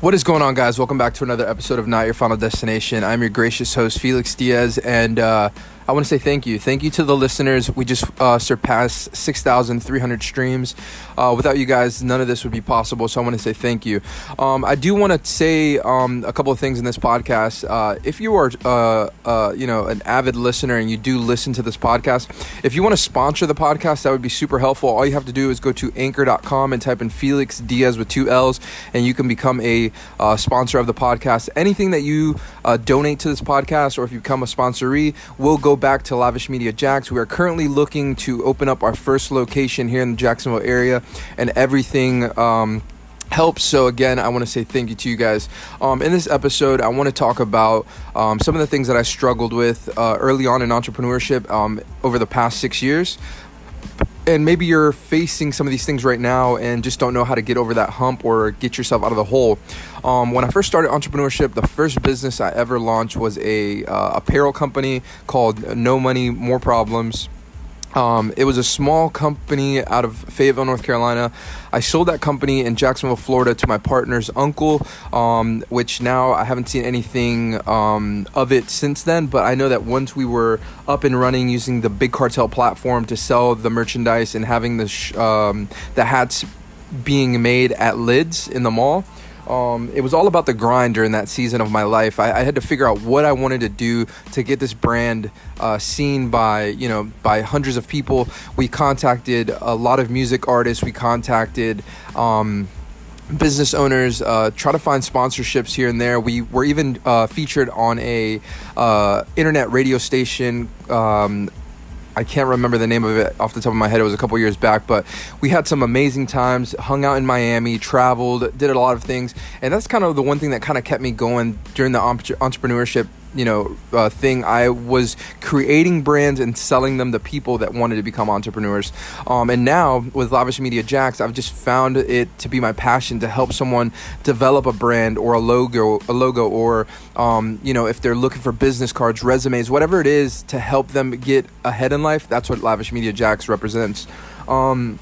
What is going on, guys? Welcome back to another episode of Not Your Final Destination. I'm your gracious host, Felix Diaz, and uh, I want to say thank you. Thank you to the listeners. We just uh, surpassed 6,300 streams. Uh, without you guys, none of this would be possible. So I want to say thank you. Um, I do want to say um, a couple of things in this podcast. Uh, if you are, uh, uh, you know, an avid listener and you do listen to this podcast, if you want to sponsor the podcast, that would be super helpful. All you have to do is go to anchor.com and type in Felix Diaz with two L's, and you can become a uh, sponsor of the podcast. Anything that you donate to this podcast, or if you become a sponsoree, will go back to Lavish Media Jacks. We are currently looking to open up our first location here in the Jacksonville area, and everything. Um, helps. So again, I want to say thank you to you guys. Um, in this episode, I want to talk about um, some of the things that I struggled with uh, early on in entrepreneurship um, over the past six years and maybe you're facing some of these things right now and just don't know how to get over that hump or get yourself out of the hole. Um, when I first started entrepreneurship, the first business I ever launched was a uh, apparel company called No Money More Problems. Um, it was a small company out of Fayetteville, North Carolina. I sold that company in Jacksonville, Florida to my partner's uncle, um, which now I haven't seen anything um, of it since then. But I know that once we were up and running using the Big Cartel platform to sell the merchandise and having the, sh- um, the hats being made at lids in the mall, um, it was all about the grind during that season of my life. I, I, had to figure out what I wanted to do to get this brand uh, seen by you know by hundreds of people. We contacted a lot of music artists. We contacted. Um, business owners uh, try to find sponsorships here and there we were even uh, featured on a uh, internet radio station um, I can't remember the name of it off the top of my head. It was a couple years back, but we had some amazing times. Hung out in Miami, traveled, did a lot of things, and that's kind of the one thing that kind of kept me going during the entrepreneurship you know uh, thing i was creating brands and selling them to people that wanted to become entrepreneurs. Um, and now with lavish media jacks i've just found it to be my passion to help someone develop a brand or a logo a logo or um, you know if they're looking for business cards resumes whatever it is to help them get ahead in life that's what lavish media jacks represents. Um,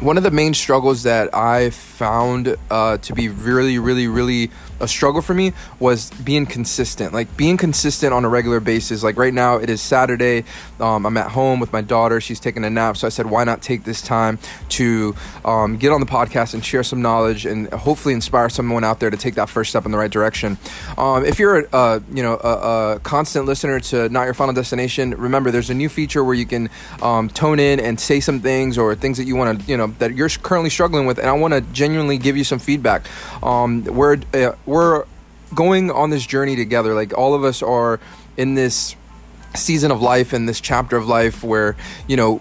one of the main struggles that I found uh, to be really, really, really a struggle for me was being consistent. Like being consistent on a regular basis. Like right now, it is Saturday. Um, I'm at home with my daughter. She's taking a nap. So I said, why not take this time to um, get on the podcast and share some knowledge and hopefully inspire someone out there to take that first step in the right direction. Um, if you're a, you know a, a, constant listener to Not Your Final Destination, remember there's a new feature where you can um, tone in and say some things or things that you want to you know know that you're currently struggling with, and I want to genuinely give you some feedback. Um, we're uh, we're going on this journey together. Like all of us are in this season of life and this chapter of life where you know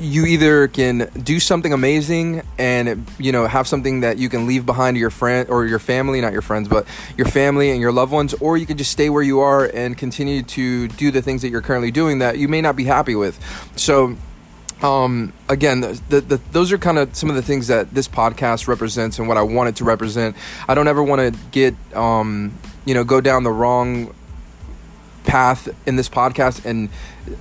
you either can do something amazing and you know have something that you can leave behind your friend or your family not your friends but your family and your loved ones or you can just stay where you are and continue to do the things that you're currently doing that you may not be happy with so um, again, the, the, those are kind of some of the things that this podcast represents and what I want it to represent. I don't ever want to get, um, you know, go down the wrong path in this podcast and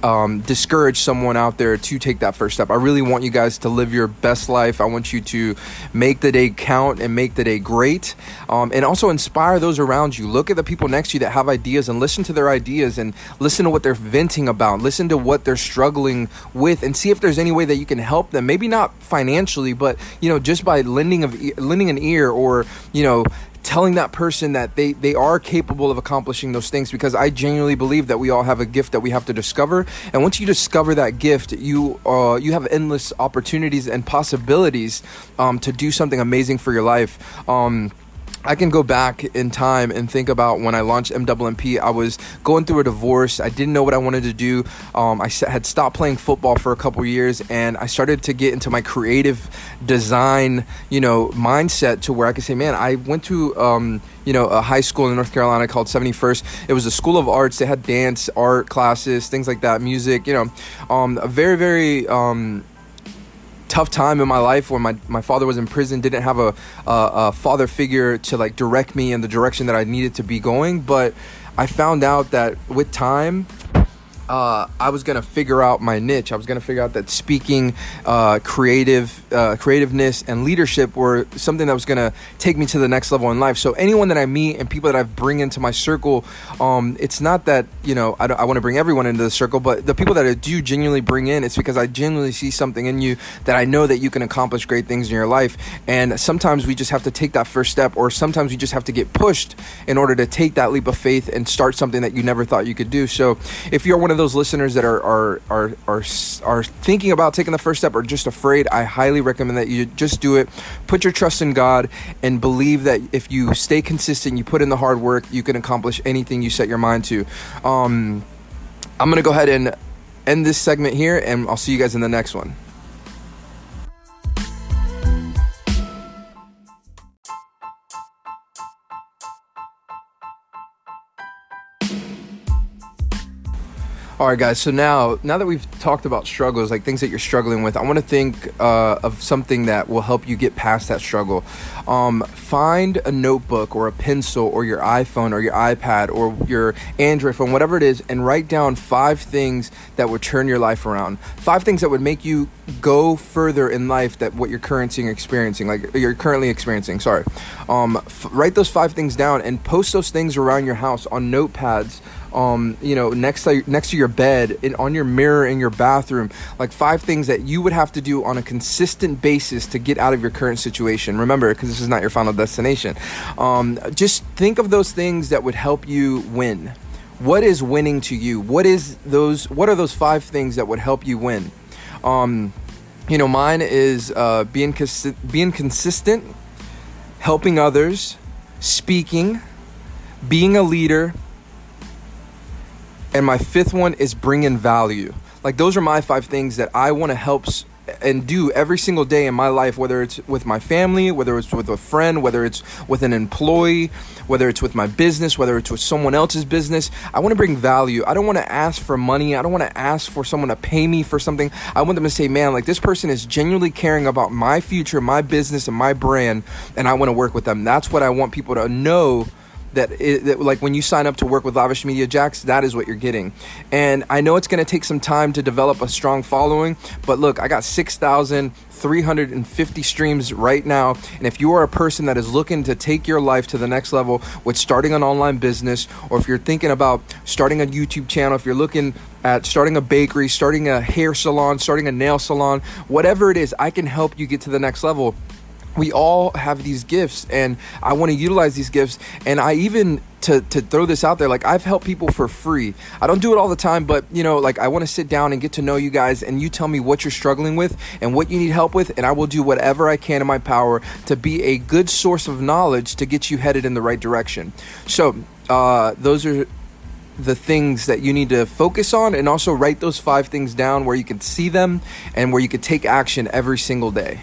um, discourage someone out there to take that first step. I really want you guys to live your best life. I want you to make the day count and make the day great, um, and also inspire those around you. Look at the people next to you that have ideas and listen to their ideas and listen to what they're venting about. Listen to what they're struggling with, and see if there's any way that you can help them. Maybe not financially, but you know, just by lending of lending an ear or you know telling that person that they, they are capable of accomplishing those things because I genuinely believe that we all have a gift that we have to discover. And once you discover that gift, you uh, you have endless opportunities and possibilities um, to do something amazing for your life. Um, I can go back in time and think about when I launched NMMP. I was going through a divorce. I didn't know what I wanted to do. Um, I had stopped playing football for a couple years, and I started to get into my creative design, you know, mindset to where I could say, man, I went to. Um, you know, a high school in North Carolina called 71st. It was a school of arts. They had dance, art classes, things like that, music, you know, um, a very, very, um, tough time in my life when my, my father was in prison didn't have a, a, a, father figure to like direct me in the direction that i needed to be going. But i found out that with time uh, I was gonna figure out my niche. I was gonna figure out that speaking, uh, creative, uh, creativeness, and leadership were something that was gonna take me to the next level in life. So anyone that I meet and people that I bring into my circle, um, it's not that you know I, I want to bring everyone into the circle, but the people that I do genuinely bring in, it's because I genuinely see something in you that I know that you can accomplish great things in your life. And sometimes we just have to take that first step, or sometimes we just have to get pushed in order to take that leap of faith and start something that you never thought you could do. So if you're one of those listeners that are are are are, are thinking about taking the first step or just afraid, I highly recommend that you just do it. Put your trust in God and believe that if you stay consistent, you put in the hard work, you can accomplish anything you set your mind to. Um, I'm gonna go ahead and end this segment here, and I'll see you guys in the next one. All right, guys. So now, now that we've talked about struggles, like things that you're struggling with, I want to think uh, of something that will help you get past that struggle. Um, find a notebook or a pencil or your iPhone or your iPad or your Android phone, whatever it is, and write down five things that would turn your life around. Five things that would make you go further in life that what you're currently experiencing, like you're currently experiencing. Sorry. Um, f- write those five things down and post those things around your house on notepads um, you know, next to next to your bed, in, on your mirror in your bathroom, like five things that you would have to do on a consistent basis to get out of your current situation. Remember, because this is not your final destination. Um, just think of those things that would help you win. What is winning to you? What is those? What are those five things that would help you win? Um, you know, mine is uh, being cons- being consistent, helping others, speaking, being a leader and my fifth one is bringing value. Like those are my five things that I want to help and do every single day in my life, whether it's with my family, whether it's with a friend, whether it's with an employee, whether it's with my business, whether it's with someone else's business. I want to bring value. I don't want to ask for money. I don't want to ask for someone to pay me for something. I want them to say, man, like this person is genuinely caring about my future, my business, and my brand, and I want to work with them. That's what I want people to know that, it, that like when you sign up to work with Lavish Media Jacks, that is what you're getting. And I know it's going to take some time to develop a strong following, but look, I got 6,350 streams right now. And if you are a person that is looking to take your life to the next level with starting an online business, or if you're thinking about starting a YouTube channel, if you're looking at starting a bakery, starting a hair salon, starting a nail salon, whatever it is, I can help you get to the next level we all have these gifts and I want to utilize these gifts and I even to to throw this out there like I've helped people for free. I don't do it all the time but you know like I want to sit down and get to know you guys and you tell me what you're struggling with and what you need help with and I will do whatever I can in my power to be a good source of knowledge to get you headed in the right direction. So, uh, those are the things that you need to focus on and also write those five things down where you can see them and where you can take action every single day.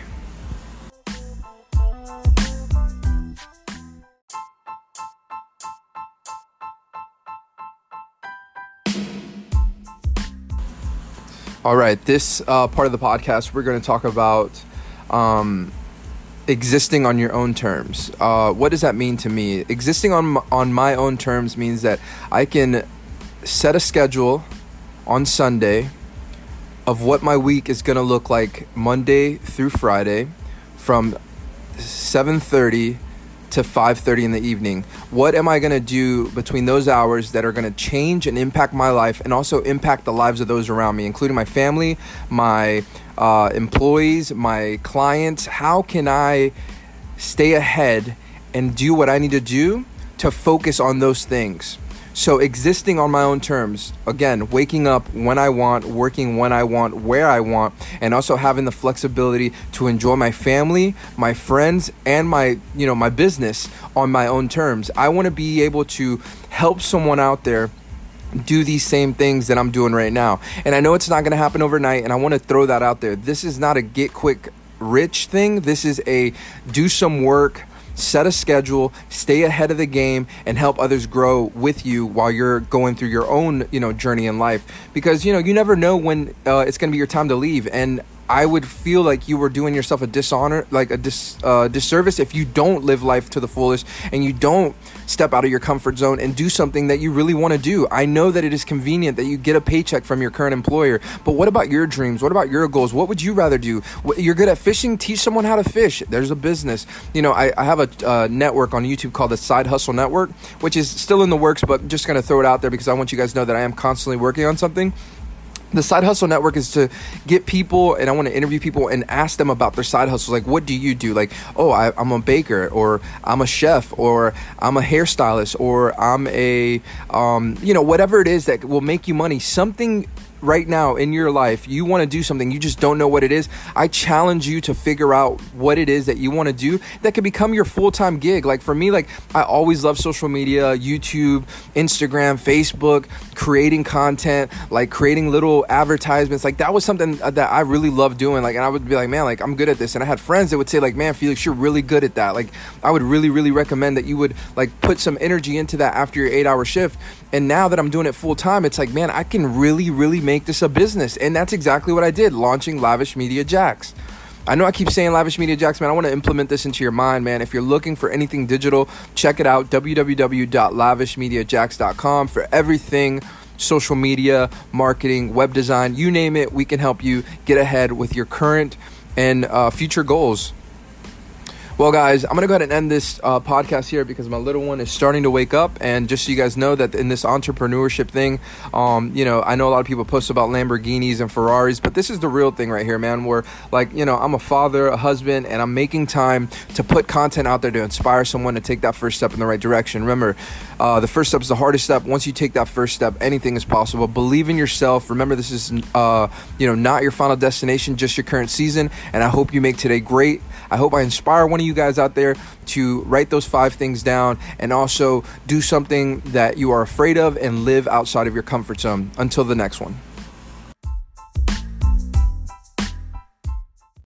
All right, this uh, part of the podcast, we're going to talk about um, existing on your own terms. Uh, what does that mean to me? Existing on on my own terms means that I can set a schedule on Sunday of what my week is going to look like Monday through Friday from 7:30 to 5:30 in the evening. What am I going to do between those hours that are going to change and impact my life and also impact the lives of those around me, including my family, my uh, employees, my clients? How can I stay ahead and do what I need to do to focus on those things? So, existing on my own terms, again, waking up when I want, working when I want, where I want, and also having the flexibility to enjoy my family, my friends, and my, you know, my business on my own terms. I want to be able to help someone out there do these same things that I'm doing right now. And I know it's not going to happen overnight, and I want to throw that out there. This is not a get quick rich thing. This is a do some work set a schedule, stay ahead of the game, and help others grow with you while you're going through your own, you know, journey in life. Because you know you never know when uh, it's going to be your time to leave, and I would feel like you were doing yourself a dishonor, like a dis, uh, disservice, if you don't live life to the fullest and you don't step out of your comfort zone and do something that you really want to do. I know that it is convenient that you get a paycheck from your current employer, but what about your dreams? What about your goals? What would you rather do? You're good at fishing, teach someone how to fish. There's a business. You know, I, I have a uh, network on YouTube called the Side Hustle Network, which is still in the works, but just to throw it out there because I want you guys to know that I am constantly working on something the side hustle network is to get people and i want to interview people and ask them about their side hustles. Like what do you do? Like oh I, am a baker or i'm a chef or i'm a hairstylist or i'm a um, you know whatever it is that will make you money. Something right now in your life, you want to do something, you just don't know what it is, I challenge you to figure out what it is that you want to do that can become your full time gig. Like for me, like I always love social media, YouTube, Instagram, Facebook, creating content, like creating little advertisements. Like that was something uh, that I really loved doing. Like, and I would be like, man, like I'm good at this. And I had friends that would say, like, man, Felix, you're really good at that. Like, I would really, really recommend that you would like put some energy into that after your eight hour shift. And now that I'm doing it full time, it's like, man, I can really, really make make this a business. And that's exactly what I did, launching Lavish Media Jacks. I know I keep saying Lavish Media Jacks, man. I want to implement this into your mind, man. If you're looking for anything digital, check it out www.lavishmediajacks.com for everything social media, marketing, web design, you name it. We can help you get ahead with your current and uh, future goals. Well, guys, I'm going to go ahead and end this uh, podcast here because my little one is starting to wake up. And just so you guys know that in this entrepreneurship thing, um, you know, I know a lot of people post about Lamborghinis and Ferraris, but this is the real thing right here, man. Where, like, you know, I'm a father, a husband, and I'm making time to put content out there to inspire someone to take that first step in the right direction. Remember, uh, the first step is the hardest step. Once you take that first step, anything is possible. Believe in yourself. Remember, this is, uh, you know, not your final destination, just your current season. And I hope you make today great. I hope I inspire one of you guys out there to write those five things down and also do something that you are afraid of and live outside of your comfort zone. Until the next one.